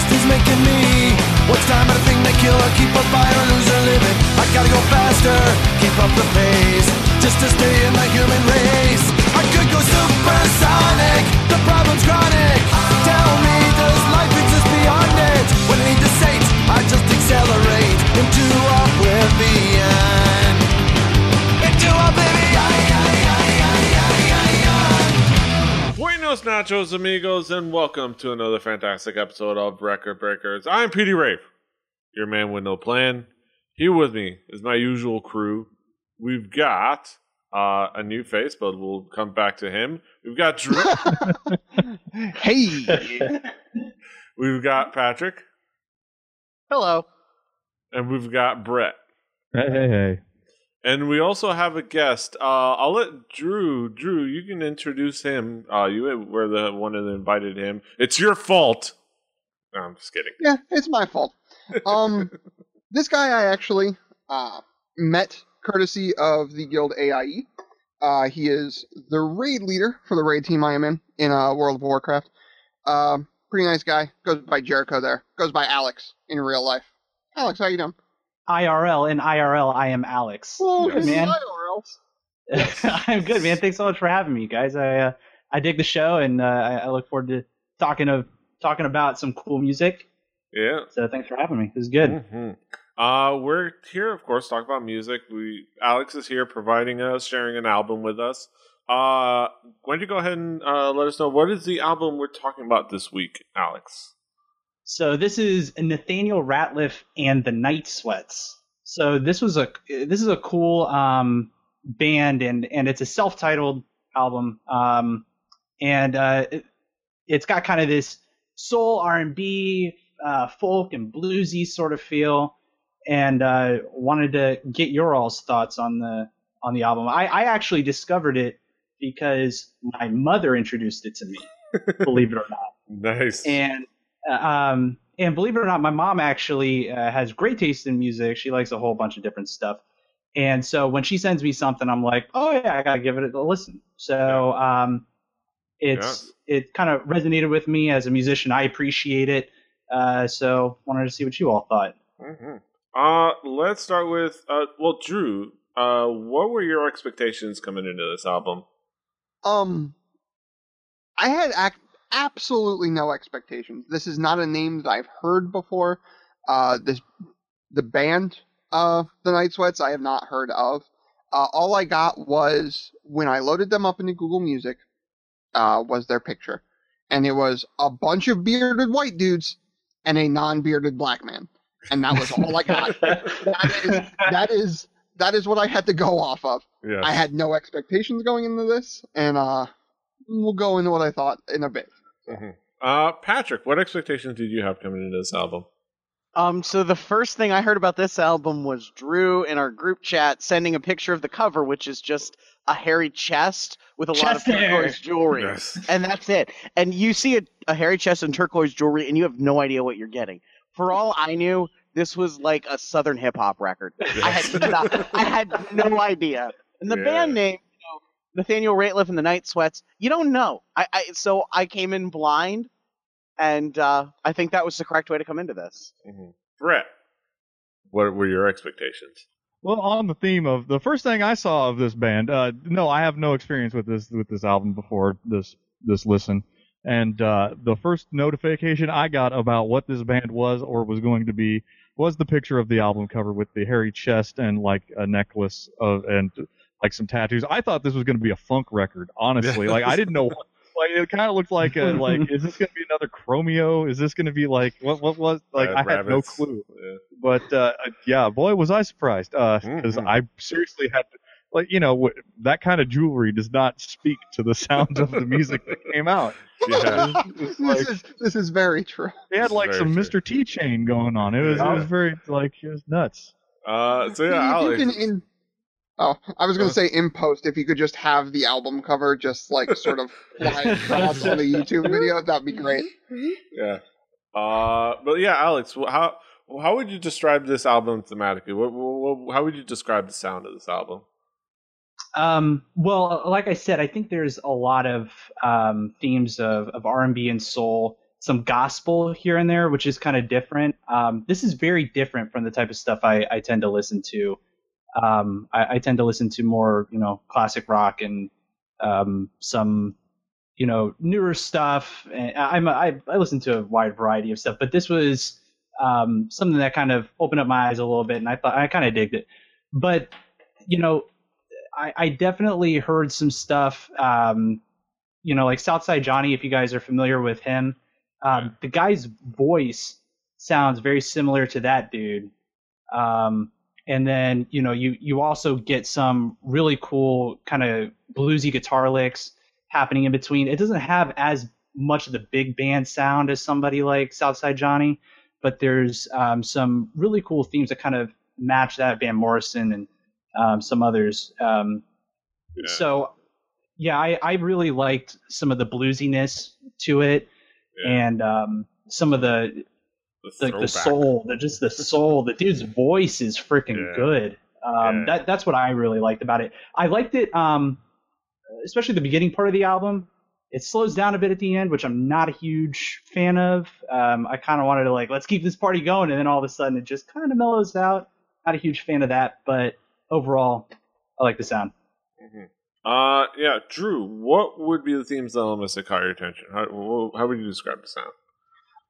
beast is making me. What's time of the thing they kill or keep a fire or lose or living? I gotta go faster, keep up the pace, just to stay in the human race. I could go supersonic, the problem's chronic. Buenos nachos, amigos, and welcome to another fantastic episode of Record Breakers. I'm Petey Rafe, your man with no plan. Here with me is my usual crew. We've got uh, a new face, but we'll come back to him. We've got Drew. Hey. we've got Patrick, Hello. and we've got Brett. Hey, hey, hey. And we also have a guest. Uh, I'll let Drew. Drew, you can introduce him. Uh, you were the one that invited him. It's your fault. No, I'm just kidding. Yeah, it's my fault. Um, this guy I actually uh, met courtesy of the guild AIE. Uh, he is the raid leader for the raid team I am in in uh, World of Warcraft. Um, pretty nice guy. Goes by Jericho there. Goes by Alex in real life. Alex, how you doing? IRL and IRL. I am Alex. Oh, Good, man. IRLs. I'm good, man. Thanks so much for having me, guys. I uh, I dig the show, and uh, I, look forward to talking of talking about some cool music. Yeah. So thanks for having me. This is good. hmm Uh, we're here, of course, talk about music. We Alex is here, providing us, sharing an album with us. Uh, why don't you go ahead and uh, let us know what is the album we're talking about this week, Alex? So this is Nathaniel Rateliff and the Night Sweats. So this was a this is a cool um, band, and and it's a self-titled album, um, and uh, it, it's got kind of this soul R&B, uh, folk and bluesy sort of feel, and uh, wanted to get your all's thoughts on the on the album. I, I actually discovered it because my mother introduced it to me, believe it or not Nice. and um and believe it or not my mom actually uh, has great taste in music. She likes a whole bunch of different stuff. And so when she sends me something i'm like oh yeah i gotta give it a listen. So um it's it kind of resonated with me as a musician. I appreciate it. Uh so wanted to see what you all thought. Hmm Uh, let's start with uh, well, Drew. Uh, what were your expectations coming into this album? Um, I had ac- absolutely no expectations. This is not a name that I've heard before. Uh, this the band, of the Night Sweats, I have not heard of. Uh, all I got was when I loaded them up into Google Music, uh, was their picture, and it was a bunch of bearded white dudes and a non-bearded black man, and that was all I got. that is that is that is what I had to go off of. Yes. I had no expectations going into this, and uh, we'll go into what I thought in a bit. Mhm. Uh, Patrick, what expectations did you have coming into this album? Um, so the first thing I heard about this album was Drew in our group chat sending a picture of the cover, which is just a hairy chest with a lot of Chest hair. turquoise jewelry. Yes. And that's it. And you see a, a hairy chest and turquoise jewelry, and you have no idea what you're getting. For all I knew, this was like a southern hip hop record. I had no, I had no idea. And the Yeah. band name, you know, Nathaniel Rateliff and the Night Sweats, you don't know. I, I so I came in blind, and uh, I think that was the correct way to come into this. Mhm. Brett, what were your expectations? Well, on the theme of the first thing I saw of this band, uh, no, I have no experience with this with this album before this this listen, and uh, the first notification I got about what this band was or was going to be was the picture of the album cover with the hairy chest and like a necklace of and like some tattoos. I thought this was going to be a funk record, honestly. Like I didn't know. What, like it kind of looked like a like is this going to be another Chromeo? Is this going to be like what what was like Red I had no clue Yeah. but uh, yeah, boy, was I surprised because Mhm. I seriously had to, like you know wh- that kind of jewelry does not speak to the sound of the music that came out. Yeah. It was This like, is this is very true. they had like some true. Mr. T chain going on. It was it was very like it was nuts. Uh, so yeah, You- you Alex. can in, oh, I was gonna Uh. say in post if you could just have the album cover just like sort of fly across on the YouTube video, that'd be great. Yeah. Uh, but yeah, Alex, how how would you describe this album thematically? What, what, what- how would you describe the sound of this album? Um, well, like I said, I think there's a lot of um, themes of, of R&B and soul some gospel here and there, which is kind of different. Um, this is very different from the type of stuff I, I tend to listen to. Um, I, I tend to listen to more, you know, classic rock and um, some, you know, newer stuff. And I'm I listen to a wide variety of stuff, but this was um, something that kind of opened up my eyes a little bit, and I thought I kind of digged it. But you know, I, I definitely heard some stuff. Um, you know, like Southside Johnny, if you guys are familiar with him, um, the guy's voice sounds very similar to that dude. Um, and then you know, you you also get some really cool kind of bluesy guitar licks happening in between. It doesn't have as much of the big band sound as somebody like Southside Johnny, but there's um, some really cool themes that kind of match that Van Morrison and um, some others. Um, Yeah. So, yeah, I, I really liked some of the bluesiness to it, Yeah. and um, some of the The like the soul, the just the soul. The dude's voice is freaking Yeah. good. Um, Yeah. That that's what I really liked about it. I liked it, um, especially the beginning part of the album. It slows down a bit at the end, which I'm not a huge fan of. Um, I kind of wanted to like let's keep this party going, and then all of a sudden it just kind of mellows out. Not a huge fan of that, but overall, I like the sound. Uh, yeah, Drew. What would be the themes elements that caught your attention? How, how would you describe the sound?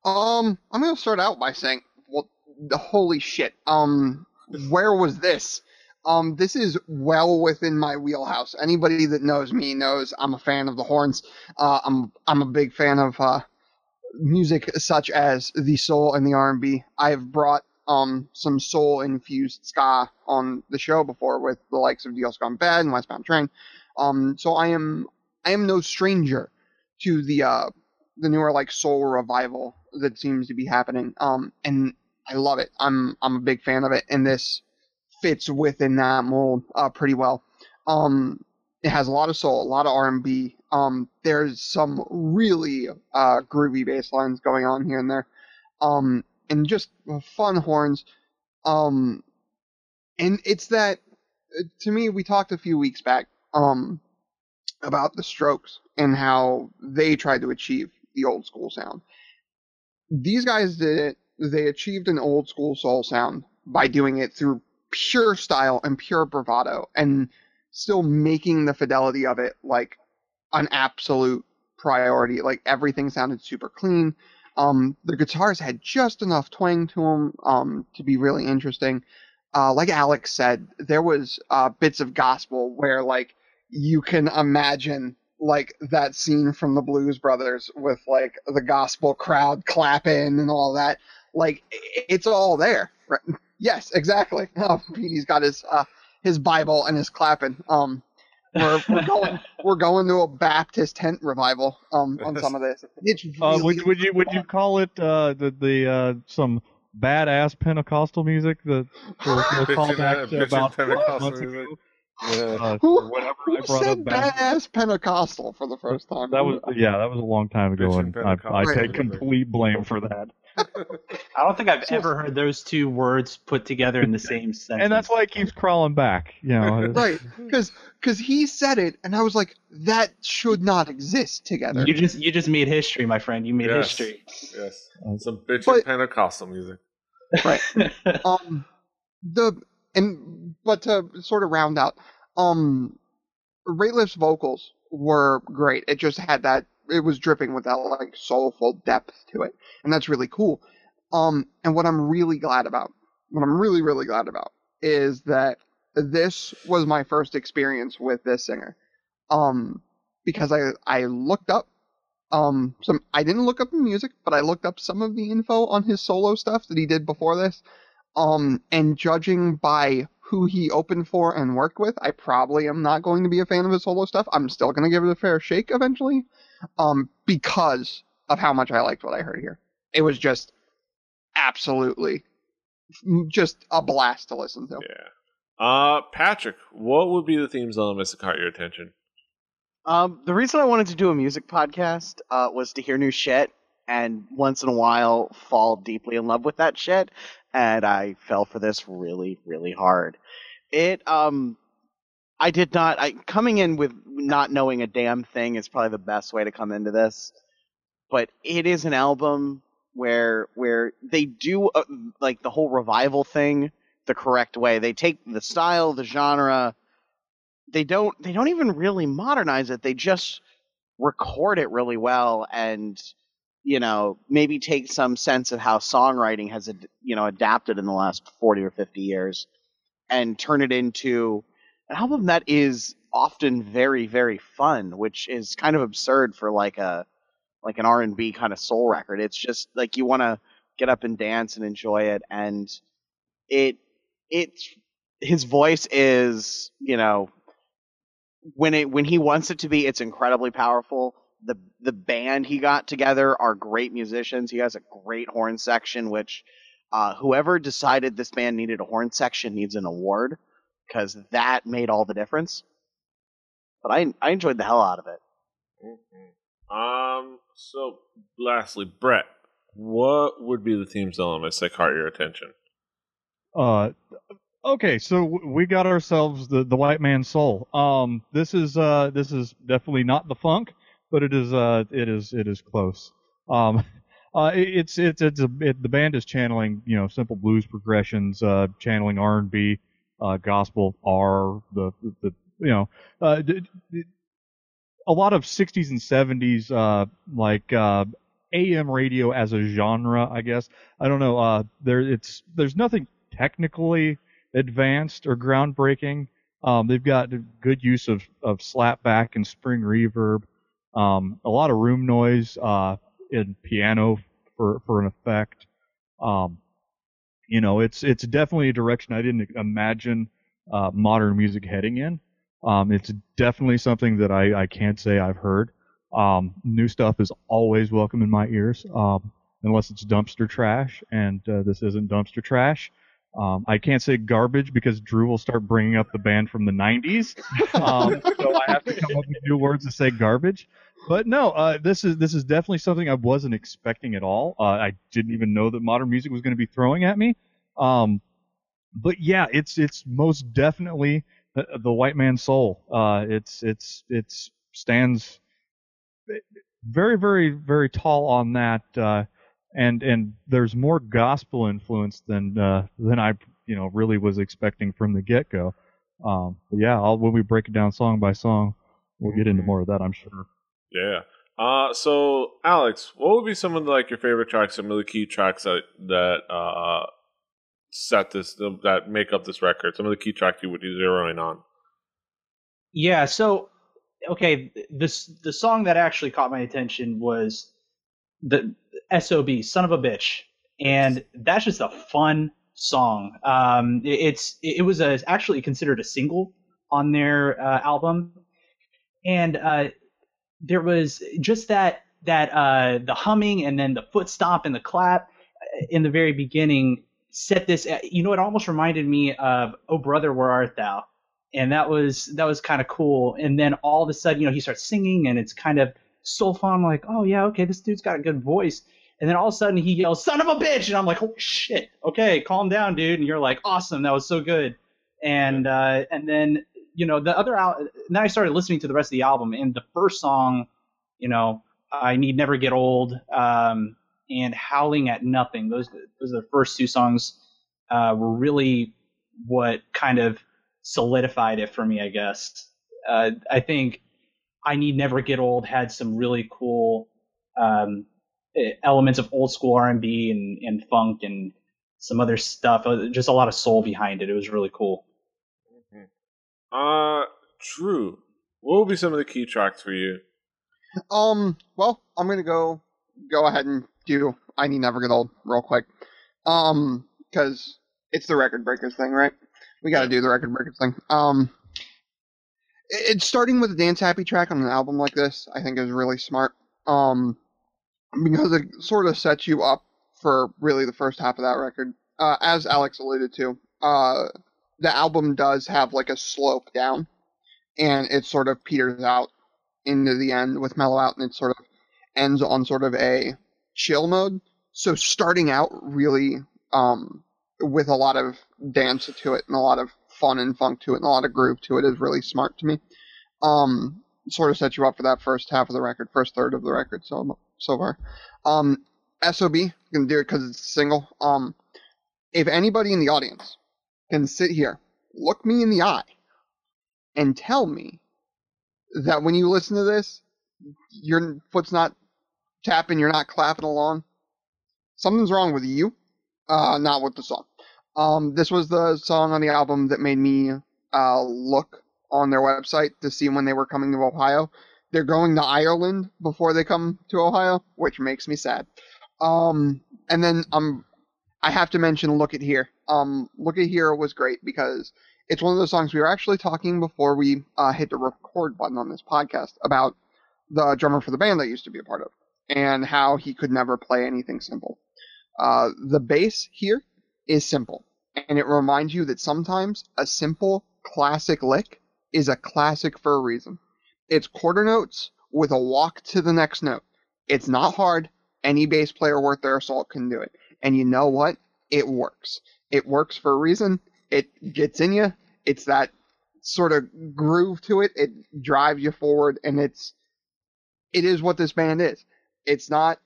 Um, I'm gonna start out by saying, well, the holy shit. Um, where was this? Um, this is well within my wheelhouse. Anybody that knows me knows I'm a fan of the horns. Uh, I'm I'm a big fan of uh, music such as the soul and the R&B. I have brought um some soul infused ska on the show before with the likes of Deal's Gone Bad and Westbound Train. Um, so I am I am no stranger to the uh the newer like soul revival that seems to be happening. Um, and I love it. I'm I'm a big fan of it, and this fits within that mold uh, pretty well. Um, it has a lot of soul, a lot of R&B. Um, there's some really uh, groovy bass lines going on here and there. Um, and just fun horns. Um, and it's that to me we talked a few weeks back um about the Strokes and how they tried to achieve the old school sound. These guys did it. They achieved an old school soul sound by doing it through pure style and pure bravado and still making the fidelity of it like an absolute priority. Like everything sounded super clean. Um, the guitars had just enough twang to them um, to be really interesting. Uh, like Alex said, there was uh, bits of gospel where like you can imagine like that scene from the Blues Brothers with like the gospel crowd clapping and all that. Like it's all there. Right? Yes, exactly. Oh, Petey's got his uh, his Bible and his clapping. Um, we're, we're going we're going to a Baptist tent revival um on some of this. It's Uh, would, would you would you call it uh, the the uh, some badass Pentecostal music that the, the Bitchin', callback uh, to about Pentecostal months music. ago? Yeah. Uh, Who- whatever Who I brought said up back. badass Pentecostal for the first time? That was yeah, that was a long time ago, and I, I take complete blame for that. I don't think I've ever heard those two words put together in the same sentence. And that's why it keeps crawling back. You know, right because because he said it and I was like that should not exist together. you just you just made history, my friend. You made Yes. history. Yes. Some bitchin' But- Pentecostal music. um the and but to sort of round out um Rateliff's vocals were great. It just had that it was dripping with that like soulful depth to it and that's really cool. Um and what i'm really glad about what i'm really really glad about is that this was my first experience with this singer. Um because i i looked up um some i didn't look up the music but i looked up some of the info on his solo stuff that he did before this um, and judging by who he opened for and worked with, I probably am not going to be a fan of his solo stuff. I'm still going to give it a fair shake eventually, um, because of how much I liked what I heard here. It was just absolutely just a blast to listen to. Yeah. Uh, Patrick, what would be the themes elements that caught your attention? Um, the reason I wanted to do a music podcast uh, was to hear new shit and once in a while fall deeply in love with that shit. And I fell for this really, really hard. It, um, I did not, I, coming in with not knowing a damn thing is probably the best way to come into this. but it is an album where where they do uh, like the whole revival thing the correct way. They take the style, the genre, they don't they don't even really modernize it. They just record it really well and you know maybe take some sense of how songwriting has you know adapted in the last 40 or 50 years and turn it into an album that is often very very fun which is kind of absurd for like a like an R&B kind of soul record. It's just like you want to get up and dance and enjoy it and it it's his voice is you know when it when he wants it to be it's incredibly powerful the the band he got together are great musicians he has a great horn section which uh, whoever decided this band needed a horn section needs an award because that made all the difference but I I enjoyed the hell out of it Um. So, lastly, Brett, what would be the themes elements that caught your attention? Uh, okay, so we got ourselves the the White Man Soul. Um, this is uh this is definitely not the funk, but it is uh it is it is close. Um, uh, it- it's it's it's a it, the band is channeling you know simple blues progressions, uh, channeling R and B, uh, gospel R, the the you know uh. D- d- a lot of 60s and 70s uh like uh AM radio as a genre, I guess. I don't know. Uh, there, it's there's nothing technically advanced or groundbreaking. Um, they've got good use of of slapback and spring reverb. Um, a lot of room noise uh, in piano for for an effect. Um, you know, it's it's definitely a direction I didn't imagine uh, modern music heading in. Um, it's definitely something that I, I can't say I've heard. Um, new stuff is always welcome in my ears, um, unless it's dumpster trash, and uh, this isn't dumpster trash. Um, I can't say garbage because Drew will start bringing up the band from the 90s, um, so I have to come up with new words to say garbage. But no, uh, this is this is definitely something I wasn't expecting at all. Uh, I didn't even know that modern music was going to be throwing at me. Um, but yeah, it's it's most definitely the, the white man's soul. Uh, it's it's it's stands very very very tall on that, uh, and and there's more gospel influence than uh, than I you know really was expecting from the get go. Um, but yeah, I'll, when we break it down song by song, we'll get into Mhm. more of that, I'm sure. Yeah. Uh, so Alex, what would be some of like your favorite tracks, some of the key tracks that that uh set this that make up this record? Some of the key tracks you would be zeroing on. Yeah, so okay, this the song that actually caught my attention was the SOB, son of a bitch. And that's just a fun song. Um it- it's it was a, actually considered a single on their uh, album. And uh there was just that that uh the humming and then the foot stomp and the clap uh, in the very beginning set this you know it almost reminded me of oh brother where art thou and that was that was kind of cool. And then all of a sudden, you know, he starts singing, and it's kind of soulful. I'm like, oh yeah, okay, this dude's got a good voice. And then all of a sudden, he yells, "Son of a bitch!" And I'm like, holy shit, okay, calm down, dude. And you're like, awesome, that was so good. And uh, and then you know the other al- then I started listening to the rest of the album, and the first song, you know, I need never get old, um, and howling at nothing. Those those are the first two songs uh, were really what kind of solidified it for me, I guess. Uh, I think I Need Never Get Old had some really cool um, elements of old school R&B and, and funk and some other stuff. Uh, Just a lot of soul behind it. It was really cool. Uh, Drew. What would be some of the key tracks for you? Um, well, I'm gonna go go ahead and do I Need Never Get Old real quick. Um, because it's the record breakers thing, right? We got to do the record breakers thing. Um, it- it's starting with a dance happy track on an album like this. I think is really smart. Um, because it sort of sets you up for really the first half of that record. Uh, as Alex alluded to, uh, the album does have like a slope down, and it sort of peters out into the end with mellow out, and it sort of ends on sort of a chill mode. So starting out really um, with a lot of dance to it and a lot of fun and funk to it and a lot of groove to it is really smart to me. Um, sort of sets you up for that first half of the record, first third of the record. So so far. Um, SOB, gonna do it because it's single. Um, if anybody in the audience can sit here, look me in the eye, and tell me that when you listen to this, your foot's not tapping, you're not clapping along, something's wrong with you, uh, not with the song. Um, this was the song on the album that made me uh, look on their website to see when they were coming to Ohio. They're going to Ireland before they come to Ohio, which makes me sad. Um, and then um, I have to mention "Look at Here." Um, "Look at Here" was great because it's one of those songs we were actually talking before we uh, hit the record button on this podcast about the drummer for the band I used to be a part of and how he could never play anything simple. Uh, the bass here is simple, and it reminds you that sometimes a simple classic lick is a classic for a reason. It's quarter notes with a walk to the next note. It's not hard. Any bass player worth their salt can do it. And you know what? It works. It works for a reason. It gets in you. It's that sort of groove to it. It drives you forward, and it's it is what this band is. It's not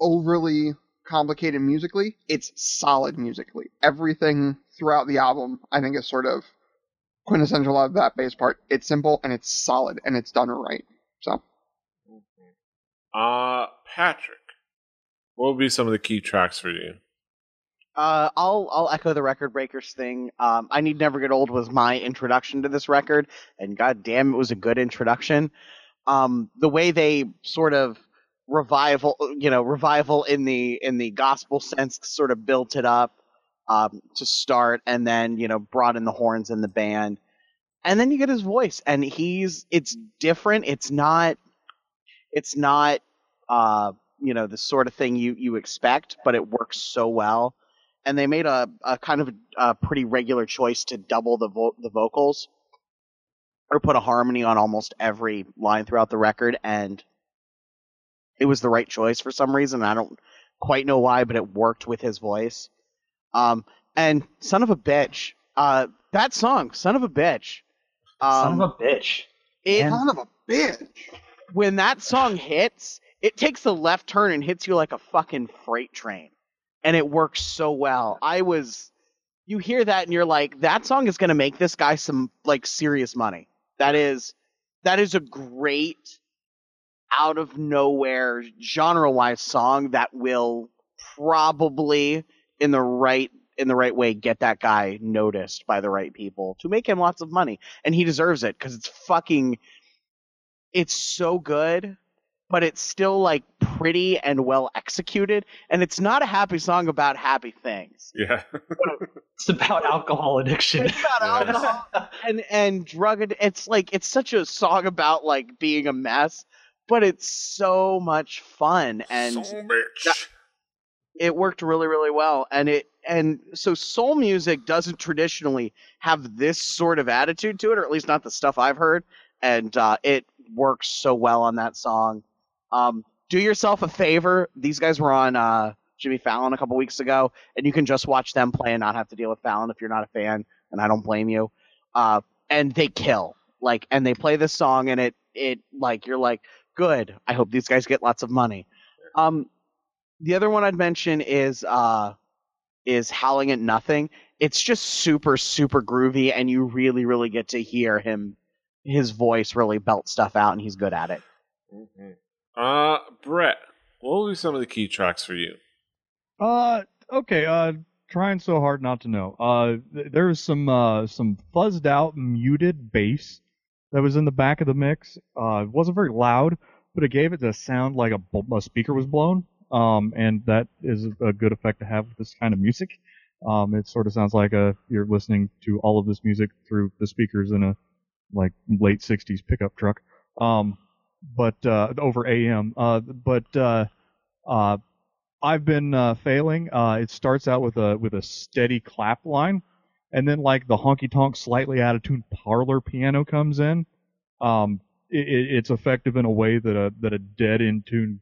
overly complicated musically. It's solid musically. Everything throughout the album, I think, is sort of quintessential of that bass part. It's simple and it's solid and it's done right. So Uh, Patrick, what would be some of the key tracks for you? Uh, I'll I'll echo the record breakers thing. Um, I need never get old was my introduction to this record, and god damn, it was a good introduction. Um, the way they sort of revival, you know, revival in the in the gospel sense, sort of built it up um, to start, and then you know brought in the horns and the band, and then you get his voice, and he's it's different. It's not it's not uh, you know the sort of thing you you expect, but it works so well. And they made a, a kind of a pretty regular choice to double the vo- the vocals or put a harmony on almost every line throughout the record, and it was the right choice for some reason. I don't quite know why, but it worked with his voice. Um, and son of a bitch, uh, that song, son of a bitch. Um, Son of a bitch. it, son of a bitch. when that song hits, it takes the left turn and hits you like a fucking freight train. And it works so well. I was you hear that and you're like, that song is gonna make this guy some like serious money. That is that is a great out of nowhere genre wise song that will probably in the right in the right way get that guy noticed by the right people to make him lots of money and he deserves it because it's fucking it's so good but it's still like pretty and well executed and it's not a happy song about happy things Yeah. It's about alcohol addiction. it's about alcohol and and drug ad- it's like it's such a song about like being a mess but it's so much fun and a bitch. that- it worked really really well. And it and so soul music doesn't traditionally have this sort of attitude to it or at least not the stuff i've heard. And uh, it works so well on that song. Um, do yourself a favor. These guys were on uh, jimmy fallon a couple weeks ago and you can just watch them play and not have to deal with fallon if you're not a fan and i don't blame you. Uh, and they kill. Like and they play this song and it it like you're like good i hope these guys get lots of money um the other one I'd mention is uh is Howling at Nothing. It's just super super groovy and you really really get to hear him his voice really belt stuff out and he's good at it. Mhm. Uh, Brett, what will be some of the key tracks for you? Uh, okay. Uh, trying so hard not to know. Uh, th- there's some uh some fuzzed out muted bass that was in the back of the mix. Uh, it wasn't very loud, but it gave it the sound like a, a speaker was blown. Um, and that is a good effect to have with this kind of music. Um, it sort of sounds like a you're listening to all of this music through the speakers in a like late '60s pickup truck. Um, but uh, over AM. Uh, but uh, uh, I've been uh, failing. Uh, it starts out with a with a steady clap line, and then like the honky tonk, slightly out of tune parlor piano comes in. Um, it, it- it's effective in a way that a that a dead in tune,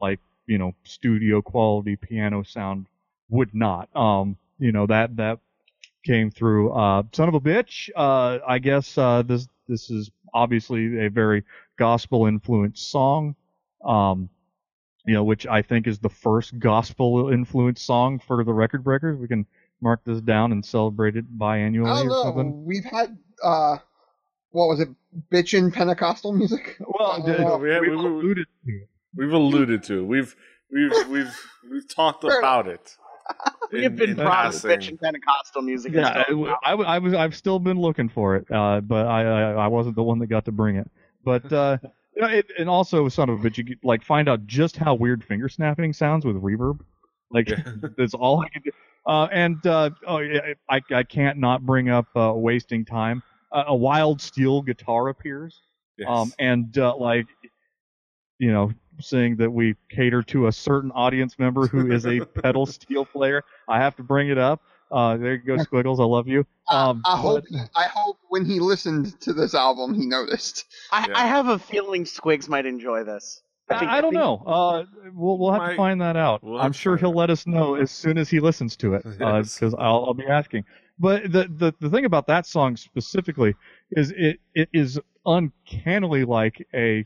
like you know, studio quality piano sound would not. Um, you know that that came through. Uh, son of a bitch. Uh, I guess uh, this this is obviously a very gospel influenced song. Um, you know, which I think is the first gospel influenced song for the Record Breakers. We can mark this down and celebrate it biannually I don't or know. something. We've had uh, what was it? Bitchin' Pentecostal music. Well, Uh, d- we had- we've we- we- alluded to it. We've alluded to. We've we've we've we've talked about it. We have been in promised passing. Pentecostal music. Yeah, and I, stuff. w- I w- I was. I've still been looking for it, uh, but I, I I wasn't the one that got to bring it. But uh, you know, it, and also son of a bitch, you could, like find out just how weird finger snapping sounds with reverb. Like Yeah. that's all I can do. Uh, and uh, oh, yeah, I I can't not bring up uh, wasting time. Uh, a wild steel guitar appears. Yes. Um, and uh, like, you know, saying that we cater to a certain audience member who is a pedal steel player. I have to bring it up. Uh, there you go, Squiggles. I love you. Um, I hope but- I hope when he listened to this album he noticed. I, Yeah. I have a feeling Squigs might enjoy this. Think- I, I don't think- know. Uh, we'll we'll have Might- to find that out. we'll I'm sure he'll let us know as soon as he listens to it, because Yes. I'll I'll be asking. But the, the the thing about that song specifically is it it is uncannily like a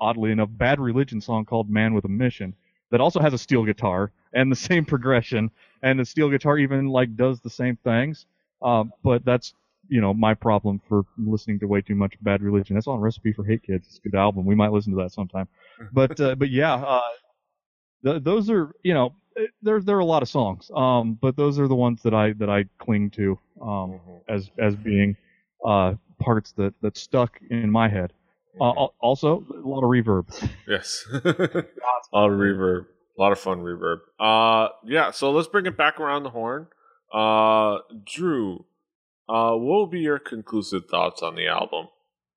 oddly enough bad religion song called Man with a Mission that also has a steel guitar and the same progression and the steel guitar even like does the same things. Um, but that's you know my problem for listening to way too much bad religion. That's on Recipe for Hate Kids. It's a good album. We might listen to that sometime. But uh, but yeah, uh, th- those are you know eh, there there are a lot of songs. Um, but those are the ones that I that I cling to um Mhm. as as being uh parts that that stuck in my head. Uh, al- also a lot of reverb. Yes. a lot of reverb. A lot of fun reverb. Uh yeah, so let's bring it back around the horn. Uh Drew, uh what will be your conclusive thoughts on the album?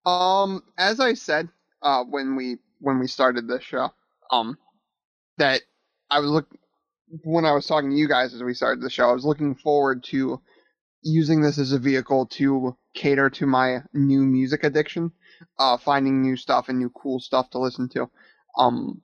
Um, as I said, uh, when we when we started this show, um, that I was look when I was talking to you guys as we started the show, I was looking forward to using this as a vehicle to cater to my new music addiction, uh, finding new stuff and new cool stuff to listen to, um,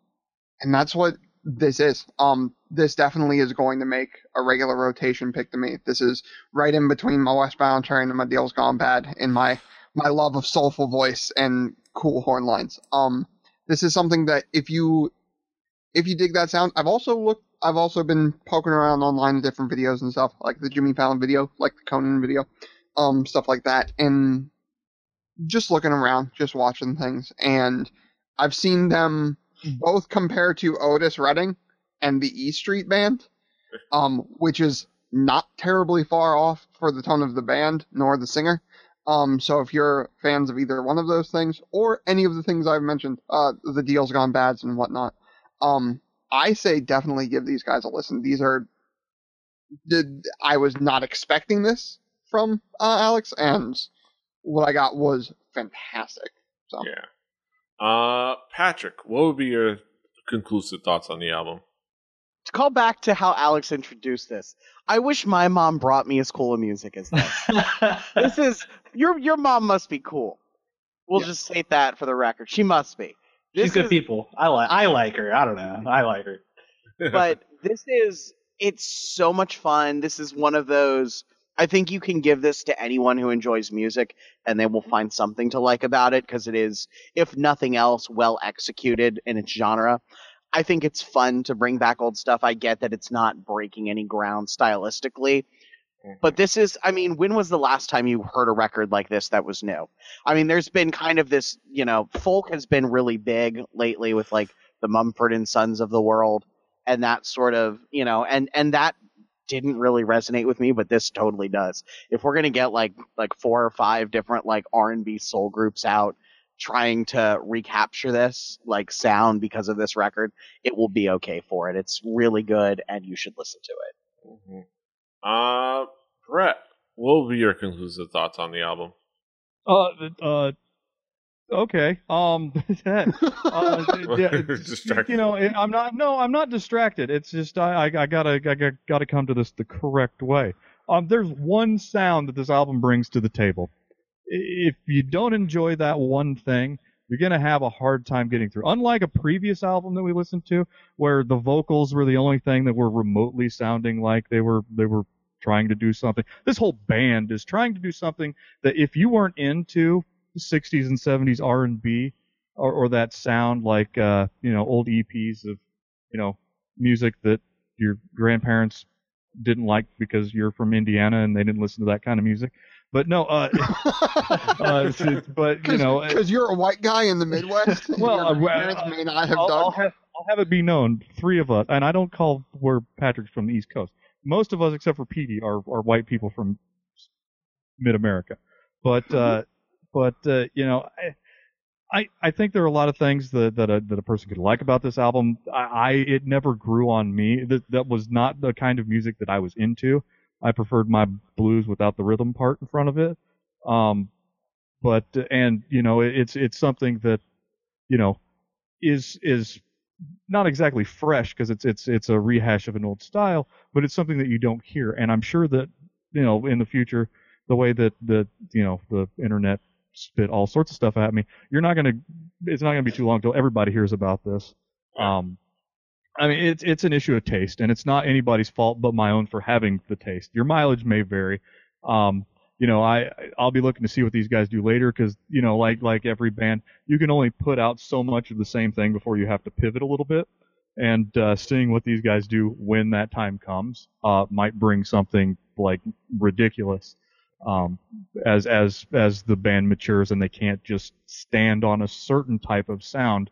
and that's what this is. Um, this definitely is going to make a regular rotation pick to me. This is right in between my Westbound Train and my Deal's Gone Bad in my my love of soulful voice and cool horn lines. Um, this is something that if you if you dig that sound, I've also looked. I've also been poking around online at different videos and stuff, like the Jimmy Fallon video, like the Conan video, um, stuff like that, and just looking around, just watching things, and I've seen them both compare to Otis Redding and the E Street Band, um, which is not terribly far off for the tone of the band nor the singer. Um, so if you're fans of either one of those things or any of the things I've mentioned, uh, the deals gone bads and whatnot, um, I say definitely give these guys a listen. These are, did I was not expecting this from uh, Alex, and what I got was fantastic. So Yeah. Uh Patrick, what would be your conclusive thoughts on the album? To call back to how Alex introduced this, I wish my mom brought me as cool a music as this. this is your your mom must be cool. We'll Yeah. just state that for the record. She must be. She's This good is- people. I like. I like her. I don't know. I like her. but this is it's so much fun. This is one of those I think you can give this to anyone who enjoys music and they will mm-hmm. find something to like about it because it is if nothing else well executed in its genre. I think it's fun to bring back old stuff. I get that it's not breaking any ground stylistically, but mm-hmm. this is, I mean, when was the last time you heard a record like this that was new? I mean, there's been kind of this, you know, folk has been really big lately with like the Mumford and Sons of the world and that sort of, you know, and and that didn't really resonate with me, but this totally does. If we're gonna get like like four or five different like R and B soul groups out trying to recapture this like sound because of this record, it will be okay for it. It's really good, and you should listen to it. Mhm. Uh Brett, what will be your conclusive thoughts on the album? Uh, uh, okay. Um, uh, you know, I'm not. No, I'm not distracted. It's just I, I, gotta, I gotta come to this the correct way. Um, there's one sound that this album brings to the table. If you don't enjoy that one thing, you're gonna have a hard time getting through. Unlike a previous album that we listened to, where the vocals were the only thing that were remotely sounding like they were, they were trying to do something. This whole band is trying to do something that if you weren't into 60s and 70s R&B or, or that sound like uh, you know old EPs of you know, music that your grandparents didn't like because you're from Indiana and they didn't listen to that kind of music. But no, uh, uh, but you know, because you're a white guy in the Midwest. Well, uh, parents may not have I'll, done. I'll have I'll have it be known, three of us, and I don't call we're Patrick's from the East Coast. Most of us, except for Petey, are are white people from Mid America. But uh, but uh, you know, I, I I think there are a lot of things that that a, that a person could like about this album. I, I it never grew on me. That that was not the kind of music that I was into. I preferred my blues without the rhythm part in front of it. Um, but and you know, it, it's it's something that you know is is not exactly fresh because it's it's it's a rehash of an old style, but it's something that you don't hear. And I'm sure that you know in the future, the way that the you know the internet spit all sorts of stuff at me, you're not gonna it's not gonna be too long till everybody hears about this. Um, I mean, it's it's an issue of taste, and it's not anybody's fault but my own for having the taste. Your mileage may vary. Um, you know, I I'll be looking to see what these guys do later because you know, like like every band, you can only put out so much of the same thing before you have to pivot a little bit. And uh, seeing what these guys do when that time comes uh, might bring something like ridiculous um, as as as the band matures and they can't just stand on a certain type of sound.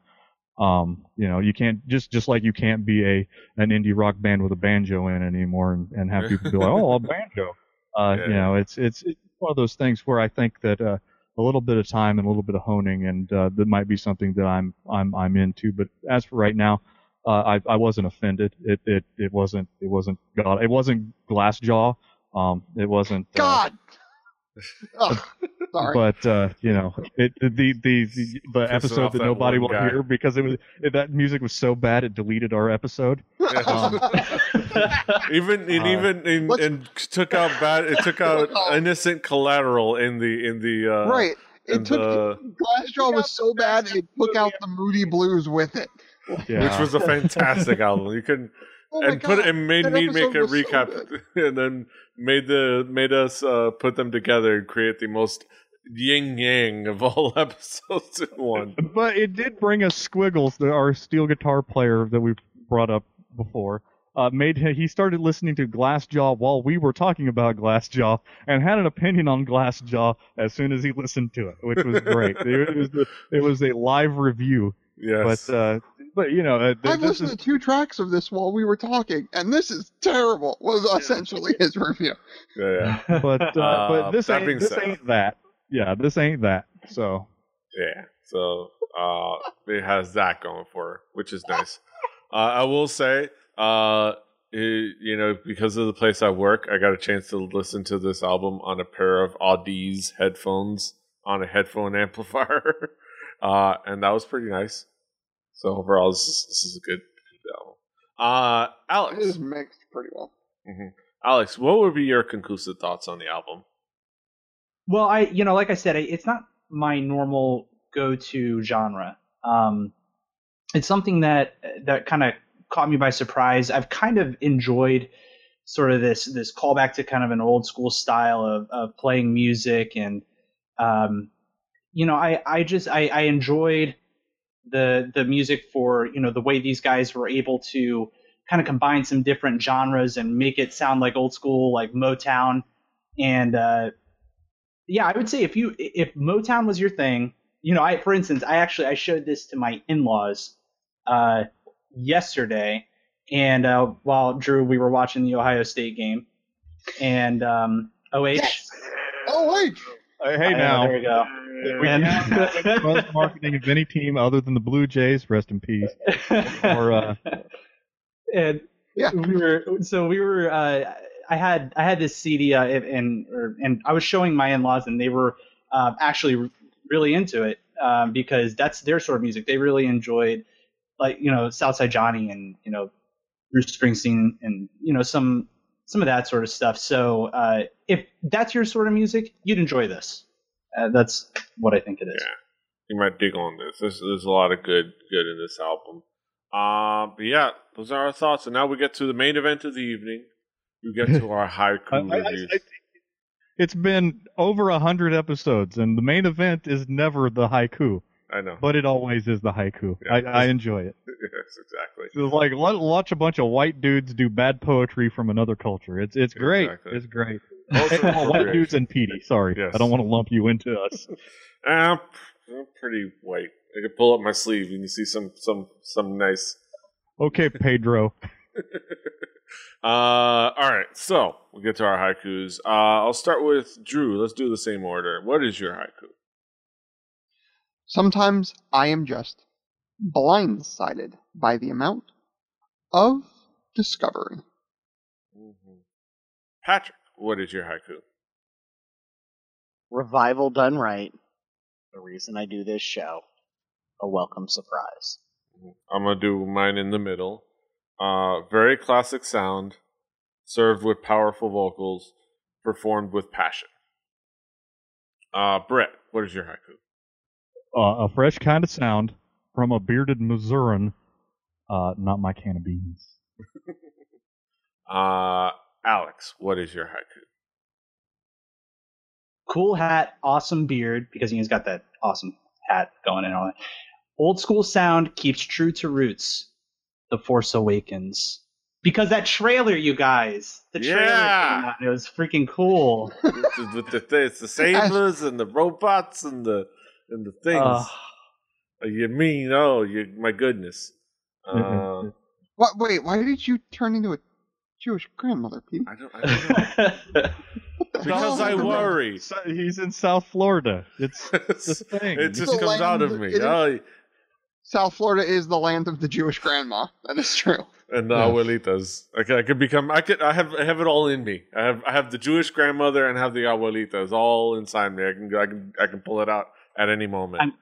Um, you know, you can't just just like you can't be a an indie rock band with a banjo in anymore and, and have people be like, oh, a banjo. Uh, Yeah. You know, it's it's it's one of those things where I think that uh, a little bit of time and a little bit of honing and uh, that might be something that I'm I'm I'm into. But as for right now, uh, I I wasn't offended. It it it wasn't it wasn't God. It wasn't Glassjaw. Um, it wasn't. Uh, God. Ugh, sorry. but uh, you know, it the the the, the off episode that that nobody will guy. hear because it was it, that music was so bad it deleted our episode. Um, even and Uh, even and, and took out bad. It took out innocent collateral in the in the uh, right. It took the- Glassjaw was so bad it took out the Moody Blues with it. yeah. which was a fantastic album. You can Oh my and put and made that me make a episode was so recap and then made the made us uh, put them together and create the most yin yang of all episodes in one. but it did bring us Squiggles, the, our steel guitar player that we brought up before. Uh, made him, he started listening to Glassjaw while we were talking about Glassjaw and had an opinion on Glassjaw as soon as he listened to it, which was great. it, was it was a live review, Yes, but uh, but you know uh, th- I've listened is, to two tracks of this while we were talking, and this is terrible. Was essentially his review. yeah, yeah, but uh, Uh, but this that ain't this said- ain't that. Yeah, this ain't that. So yeah. So uh, it has that going for it, which is nice. Uh, I will say, uh, it- you know, because of the place I work, I got a chance to listen to this album on a pair of Audeze headphones on a headphone amplifier, uh, and that was pretty nice. So overall, this is, this is a good, good album. Uh, Alex, is mixed pretty well. Alex, what would be your conclusive thoughts on the album? Well, I you know, like I said, it's not my normal go-to genre. Um, it's something that that kind of caught me by surprise. I've kind of enjoyed sort of this this callback to kind of an old school style of, of playing music and um, you know I I just I, I enjoyed the the music for you know the way these guys were able to kind of combine some different genres and make it sound like old school like Motown. And uh, yeah I would say if you if Motown was your thing you know I for instance I actually I showed this to my in-laws uh, yesterday. And uh, while Drew we were watching the Ohio State game. And um, OH Yes. Oh wait, uh, hey I know, now, there we go we And- the most marketing of any team other than the Blue Jays. Rest in peace. Or uh, and Yeah. we were so we were uh, I had I had this CD uh, and or, and I was showing my in-laws and they were uh, actually really into it um, because that's their sort of music. They really enjoyed like you know Southside Johnny and you know Bruce Springsteen and you know some some of that sort of stuff. So uh, if that's your sort of music, you'd enjoy this. Uh, that's what I think it is. Yeah. You might dig on this. There's, there's a lot of good good in this album. Um, but yeah, those are our thoughts. And now we get to the main event of the evening. We get to our haiku I- I- I- reviews. it's been over a hundred episodes, and the main event is never the haiku, I know. but it always is the haiku. Yeah. I, I enjoy it. yes, exactly. It's like wa- watch a bunch of white dudes do bad poetry from another culture. It's it's great. Exactly. It's great. White dudes and Petey. Sorry, Yes. I don't want to lump you into us. I'm I'm pretty white. I could pull up my sleeve and you see some some some nice. Okay, Pedro. Uh, all right, so we'll get to our haikus. Uh, I'll start with Drew. Let's do the same order. What is your haiku? Sometimes I am just blindsided by the amount of discovery. Patrick, what is your haiku? Revival done right. The reason I do this show. A welcome surprise. I'm gonna do mine in the middle. Uh, very classic sound, served with powerful vocals, performed with passion. Uh, Brett, what is your haiku? Uh, a fresh kind of sound from a bearded Missourian. Uh, not my can of beans. Uh, Alex, what is your haiku? cool hat, awesome beard because he's got that awesome hat going and all that. Old school sound keeps true to roots. The Force Awakens. Because that trailer, you guys, the trailer, Yeah. came out, it was freaking cool. with the, with the it's the sabers and the robots and the and the things. Uh, Uh, you mean? Oh, you my goodness. Uh, What? Wait, why did you turn into a Jewish grandmother, Pete? I don't. I don't know. because I worry. So- He's in South Florida. It's it's, the thing. it just The comes out of me. it is- Oh, South Florida is the land of the Jewish grandma. That is true. and the Yeah. abuelitas. Okay, I could become. I could. I have. I have it all in me. I have. I have the Jewish grandmother and have the abuelitas all inside me. I can. I can. I can pull it out at any moment. I'm-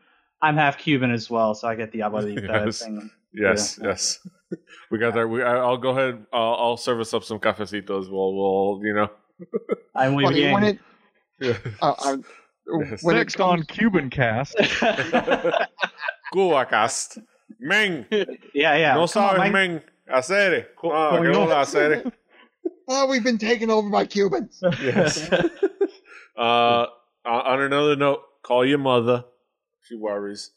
I'm half Cuban as well, so I get the abuelita Yes. thing. yes. Yes. we got that. We. I, I'll go ahead. I'll, I'll serve us up some cafecitos. We'll. We'll. You know. I'm Funny, leaving. when it Yeah. uh, uh, Yes. when it Next on Cuban Cast. Guacast. Meng. yeah, yeah. no Come on, sabes, Mike. Meng. Hacer. Co- Ah, que coño. no hacer. oh, we've been taken over by Cubans. Yes. Uh, on another note, call your mother. She worries.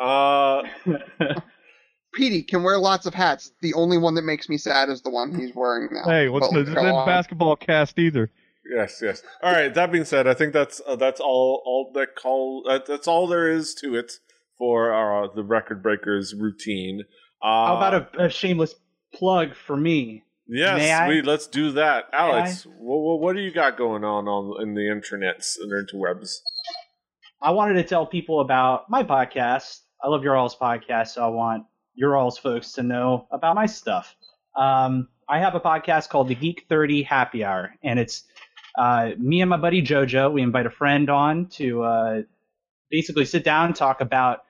Uh, Petey can wear lots of hats. The only one that makes me sad is the one he's wearing now. hey, what's But this isn't go basketball cast either. yes, yes. All right. That being said, I think that's uh, that's all. All that call. Uh, that's all there is to it for uh, the record breakers routine. Uh, How about a, a shameless plug for me? Yes, May I? sweet. Let's do that, Alex. What, what, what do you got going on on in the internets and interwebs? I wanted to tell people about my podcast. I love your all's podcast, so I want your all's folks to know about my stuff. Um, I have a podcast called the Geek 30 Happy Hour, and it's uh, me and my buddy JoJo. We invite a friend on to uh, basically sit down and talk about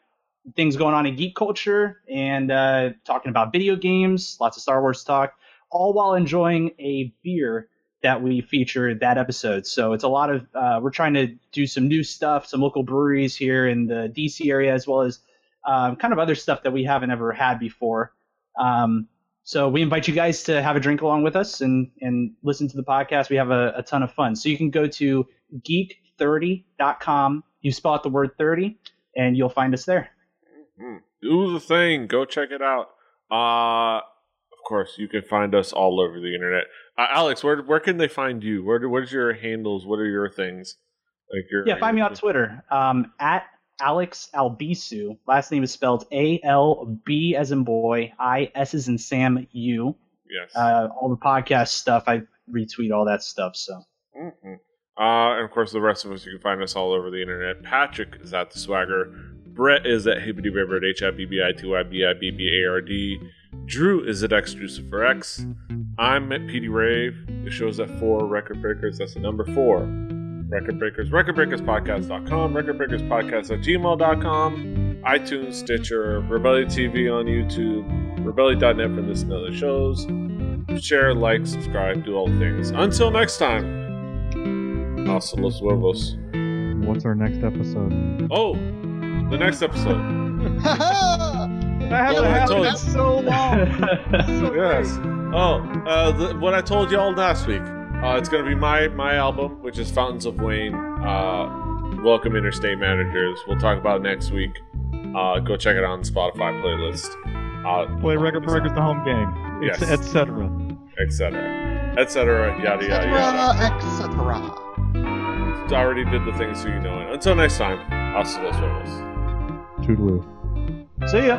things going on in geek culture and uh, talking about video games, lots of Star Wars talk, all while enjoying a beer that we feature that episode. So it's a lot of uh, we're trying to do some new stuff, some local breweries here in the DC area, as well as um, kind of other stuff that we haven't ever had before. Um, so we invite you guys to have a drink along with us and and listen to the podcast. We have a, a ton of fun. So you can go to geek30.com. You spell out the word 30, and you'll find us there. Hmm. Do the thing. Go check it out. Uh, of course, you can find us all over the internet. Uh, Alex, where where can they find you? Where do- what is your handles? What are your things? Like your Yeah, find me on Twitter um, at Alex Albisu. Last name is spelled A L B as in boy, I S as in Sam U. Yes. Uh, all the podcast stuff, I retweet all that stuff. So Mhm. Uh, and of course, the rest of us, you can find us all over the internet. Patrick is at the Swagger. Brett is at Hibbity River at H I B B I T Y B I B B A R D. Drew is at X for X. I'm at PD Rave. The show's at four Record Breakers. That's the number four. Record Breakers, RecordBreakersPodcast.com, RecordBreakersPodcast at gmail.com, iTunes, Stitcher, Rebellion TV on YouTube, Rebellion.net for this and other shows. Share, like, subscribe, do all the things. Until next time. Hasta los huevos. What's our next episode? Oh, the next episode. I haven't Well, I had told it you. so long. So Yes. great. Oh, uh, the, what I told y'all last week. Uh, it's gonna be my my album, which is Fountains of Wayne. Uh, Welcome Interstate Managers. We'll talk about it next week. Uh, go check it out on the Spotify playlist. uh, Play record breakers the home game, Yes. etc. etc., etc., yada yada yada. Etc. Etc. Already did the things so you know it. Until next time, hasta los vemos. Toodaloo. See ya.